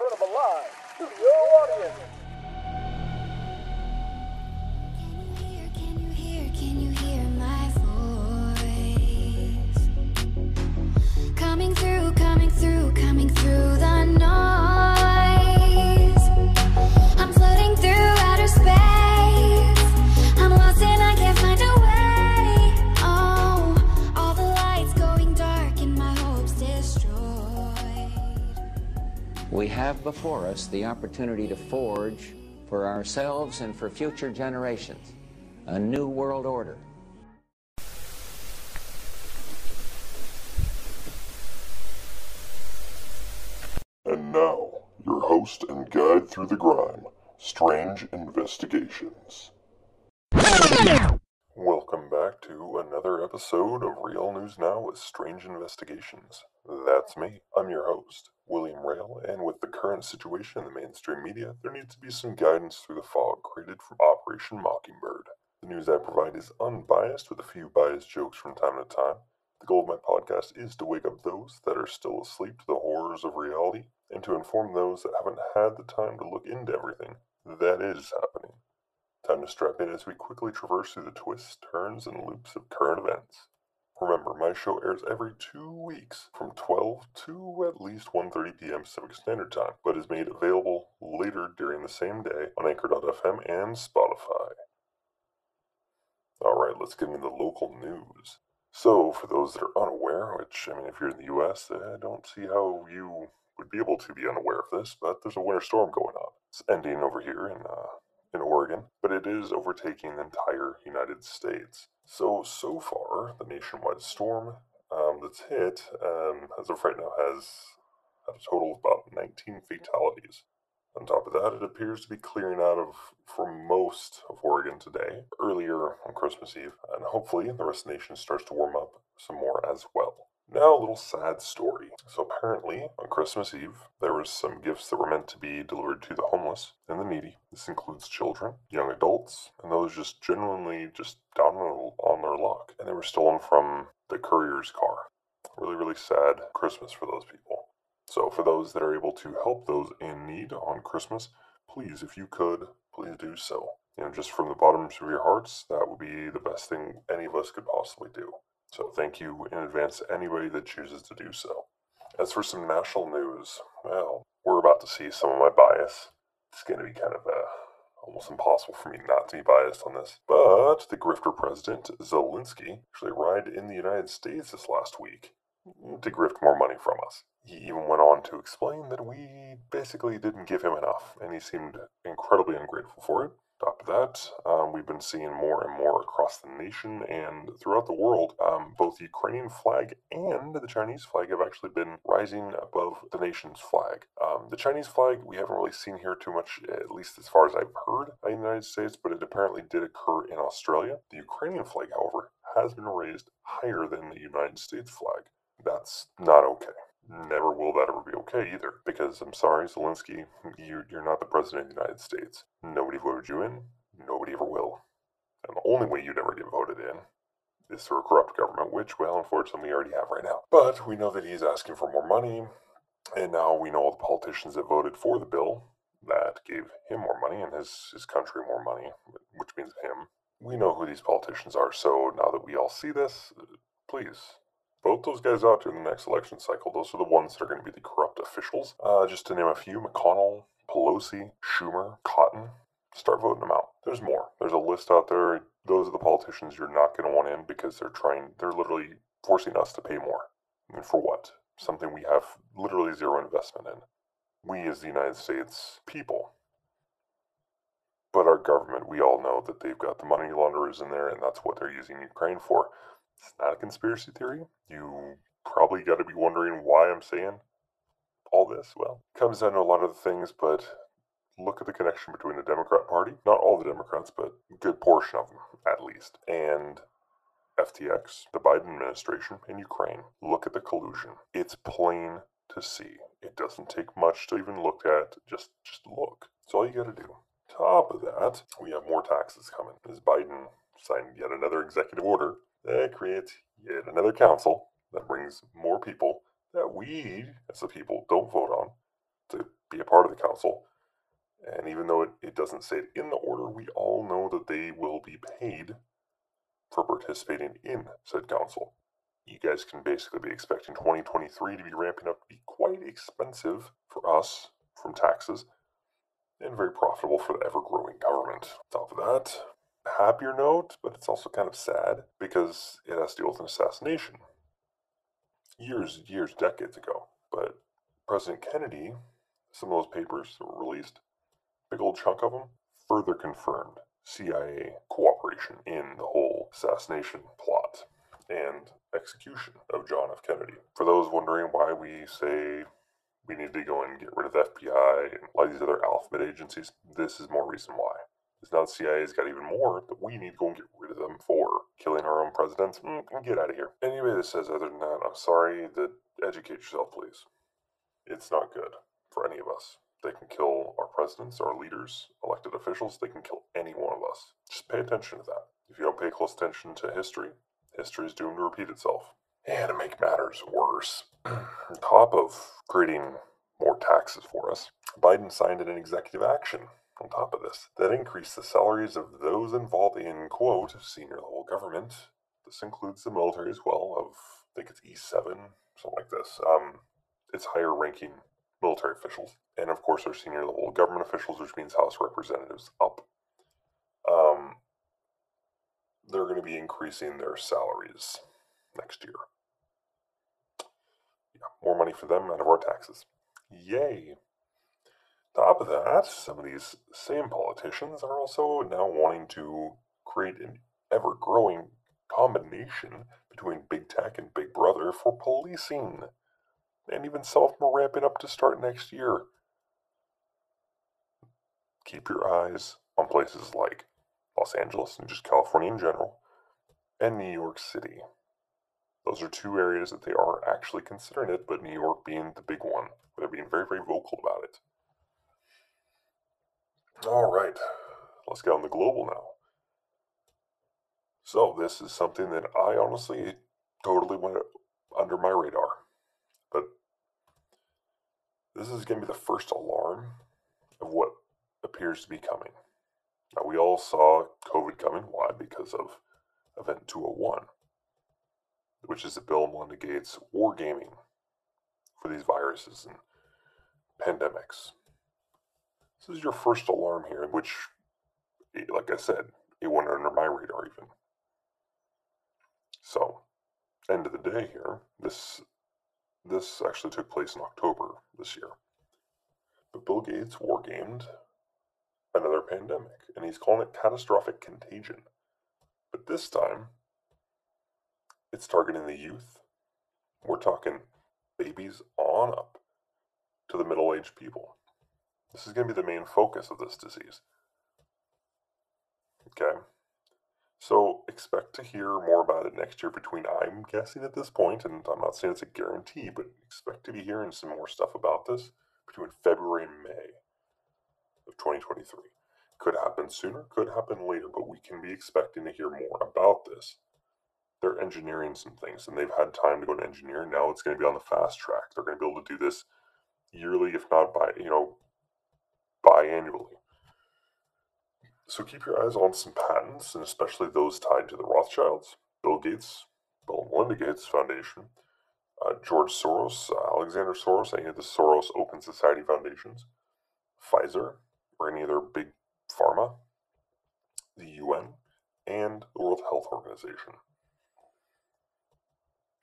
front of a live studio audience. Before us the opportunity to forge for ourselves and for future generations a new world order. And now, your host and guide through the grime, Strange Investigations. Welcome back to another episode of Real News Now with Strange Investigations. That's me. I'm your host, William Rail, and with the current situation in the mainstream media, there needs to be some guidance through the fog created from Operation Mockingbird. The news I provide is unbiased with a few biased jokes from time to time. The goal of my podcast is to wake up those that are still asleep to the horrors of reality and to inform those that haven't had the time to look into everything that is happening. Time to strap in as we quickly traverse through the twists, turns, and loops of current events. Remember, my show airs every two weeks from 12 to at least 1.30 p.m. Pacific Standard Time, but is made available later during the same day on Anchor.fm and Spotify. Alright, let's get into the local news. So, for those that are unaware, which, I mean, if you're in the US, I don't see how you would be able to be unaware of this, but there's a winter storm going on. It's ending over here in, uh, in Oregon, but it is overtaking the entire United States. So, so far, the nationwide storm um, that's hit, um, as of right now, has had a total of about 19 fatalities. On top of that, it appears to be clearing out of for most of Oregon today, earlier on Christmas Eve, and hopefully the rest of the nation starts to warm up some more as well. Now, a little sad story. So, apparently, on Christmas Eve, there was some gifts that were meant to be delivered to the homeless and the needy. This includes children, young adults, and those just genuinely just down on their luck. And they were stolen from the courier's car. Really, really sad Christmas for those people. So, for those that are able to help those in need on Christmas, please, if you could, please do so. You know, just from the bottoms of your hearts, that would be the best thing any of us could possibly do. So, thank you in advance to anybody that chooses to do so. As for some national news, well, we're about to see some of my bias. It's going to be kind of uh, almost impossible for me not to be biased on this. But the grifter president, Zelensky, actually arrived in the United States this last week to grift more money from us. He even went on to explain that we basically didn't give him enough, and he seemed incredibly ungrateful for it. Top of that, um, we've been seeing more and more across the nation and throughout the world. Um, both the Ukrainian flag and the Chinese flag have actually been rising above the nation's flag. Um, the Chinese flag we haven't really seen here too much, at least as far as I've heard, in the United States, but it apparently did occur in Australia. The Ukrainian flag, however, has been raised higher than the United States flag. That's not okay. Never will that ever be okay either. Because I'm sorry, Zelensky, you, you're not the president of the United States. Nobody voted you in. Nobody ever will. And the only way you'd ever get voted in is through a corrupt government, which, well, unfortunately, we already have right now. But we know that he's asking for more money, and now we know all the politicians that voted for the bill that gave him more money and his, his country more money, which means him. We know who these politicians are, so now that we all see this, please vote those guys out during the next election cycle. Those are the ones that are going to be the corrupt officials. Uh, just to name a few McConnell, Pelosi, Schumer, Cotton. Start voting them out. There's more. There's a list out there. Those are the politicians you're not going to want in because they're trying, they're literally forcing us to pay more. Mean, for what? Something we have literally zero investment in. We, as the United States people, but our government, we all know that they've got the money launderers in there, and that's what they're using Ukraine for. It's not a conspiracy theory. You probably got to be wondering why I'm saying all this. Well, it comes down to a lot of the things, but look at the connection between the Democrat Party, not all the Democrats, but a good portion of them at least, and FTX, the Biden administration, and Ukraine. Look at the collusion. It's plain to see. It doesn't take much to even look at. Just just look. It's all you got to do. Top of that, we have more taxes coming. As Biden signed yet another executive order that creates yet another council that brings more people that we, as the people, don't vote on to be a part of the council. And even though it, it doesn't say it in the order, we all know that they will be paid for participating in said council. You guys can basically be expecting 2023 to be ramping up to be quite expensive for us from taxes and very profitable for the ever growing government. On top of that, happier note, but it's also kind of sad because it has to deal with an assassination years, years, decades ago. But President Kennedy, some of those papers that were released, big old chunk of them, further confirmed CIA cooperation in the whole assassination plot and execution of John F. Kennedy. For those wondering why we say we need to go and get rid of the FBI and a lot of these other alphabet agencies, this is more reason why. Because now the CIA's got even more that we need to go and get rid of them for killing our own presidents. Mm, get out of here. Anybody that says other than that, I'm sorry. That educate yourself, please. It's not good for any of us. They can kill our presidents, our leaders, elected officials. They can kill any one of us. Just pay attention to that. If you don't pay close attention to history, history is doomed to repeat itself. And to make matters worse, on top of creating more taxes for us, Biden signed an executive action on top of this that increased the salaries of those involved in, quote, senior level government. This includes the military as well, of, I think it's E7, something like this. Um, it's higher ranking military officials. And of course, our senior level government officials, which means House representatives up. Um, they're going to be increasing their salaries next year. Yeah, more money for them out of our taxes. Yay! Top of that, some of these same politicians are also now wanting to create an ever growing combination between big tech and big brother for policing. And even some of ramping up to start next year. Keep your eyes on places like Los Angeles and just California in general, and New York City. Those are two areas that they are actually considering it, but New York being the big one. They're being very, very vocal about it. All right, let's get on the global now. So, this is something that I honestly totally went under my radar. But this is going to be the first alarm of what appears to be coming. Now, we all saw COVID coming. Why? Because of Event 201, which is the Bill and Melinda Gates wargaming for these viruses and pandemics. This is your first alarm here, which, eh, like I said, it went under my radar even. So, end of the day here, this this actually took place in October this year. But Bill Gates wargamed another pandemic, and he's calling it catastrophic contagion. But this time, it's targeting the youth. We're talking babies on up to the middle aged people. This is going to be the main focus of this disease. Okay. So expect to hear more about it next year between, I'm guessing at this point, and I'm not saying it's a guarantee, but expect to be hearing some more stuff about this between February and May of 2023. Could happen sooner, could happen later, but we can be expecting to hear more about this. They're engineering some things, and they've had time to go and engineer. Now it's going to be on the fast track. They're going to be able to do this yearly, if not by, you know, biannually. So keep your eyes on some patents, and especially those tied to the Rothschilds, Bill Gates, Bill and Melinda Gates Foundation, uh, George Soros, uh, Alexander Soros, any of the Soros Open Society Foundations, Pfizer, or any other big pharma, the UN, and the World Health Organization.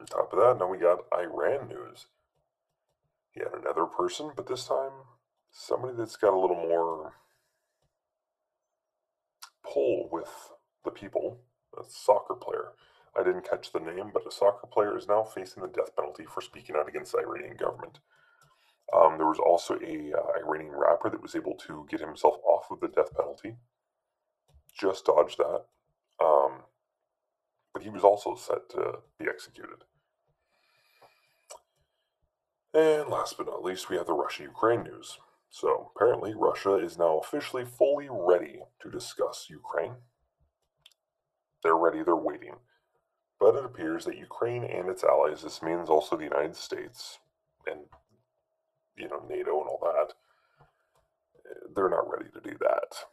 On top of that, now we got Iran news. Yet another person, but this time somebody that's got a little more pull with the people, a soccer player. I didn't catch the name, but a soccer player is now facing the death penalty for speaking out against the Iranian government. Um, there was also a uh, Iranian rapper that was able to get himself off of the death penalty. Just dodged that. Um, but he was also set to be executed. And last but not least, we have the Russia Ukraine news. So apparently, Russia is now officially fully ready to discuss Ukraine. They're ready, they're waiting. But it appears that Ukraine and its allies, this means also the United States and you know NATO and all that, they're not ready to do that.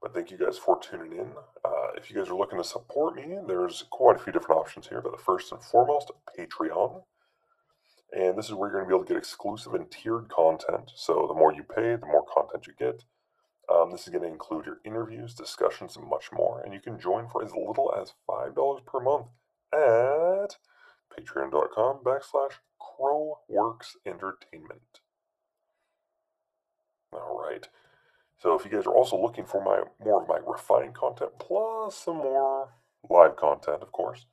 But thank you guys for tuning in. Uh, if you guys are looking to support me, there's quite a few different options here. But the first and foremost, Patreon. And this is where you're going to be able to get exclusive and tiered content. So the more you pay, the more content you get. Um, this is going to include your interviews, discussions, and much more. And you can join for as little as $5 per month at patreon.com backslash crowworks entertainment. All right. So if you guys are also looking for my more of my refined content plus some more live content, of course,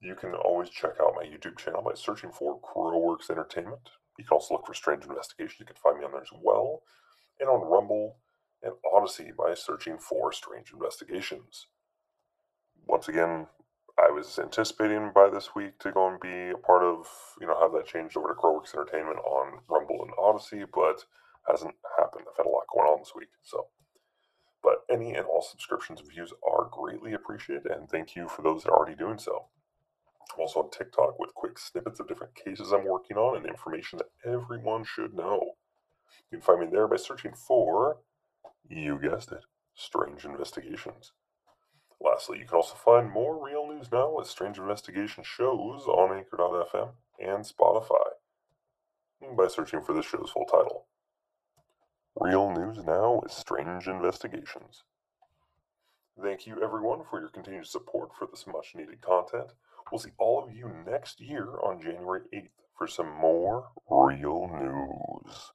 you can always check out my YouTube channel by searching for Crowworks Entertainment. You can also look for Strange Investigations. You can find me on there as well, and on Rumble and Odysee by searching for Strange Investigations. Once again, I was anticipating by this week to go and be a part of, you know, have that changed over to Crowworks Entertainment on Rumble and Odysee, but hasn't happened. I've had a lot going on this week, so. But any and all subscriptions and views are greatly appreciated, and thank you for those that are already doing so. I'm also on TikTok with quick snippets of different cases I'm working on and information that everyone should know. You can find me there by searching for, you guessed it, Strange Investigations. Lastly, you can also find more real news now with Strange Investigation shows on Anchor.fm and Spotify by searching for the show's full title. Real News Now with Strange Investigations. Thank you, everyone, for your continued support for this much needed content. We'll see all of you next year on January 8th for some more real news.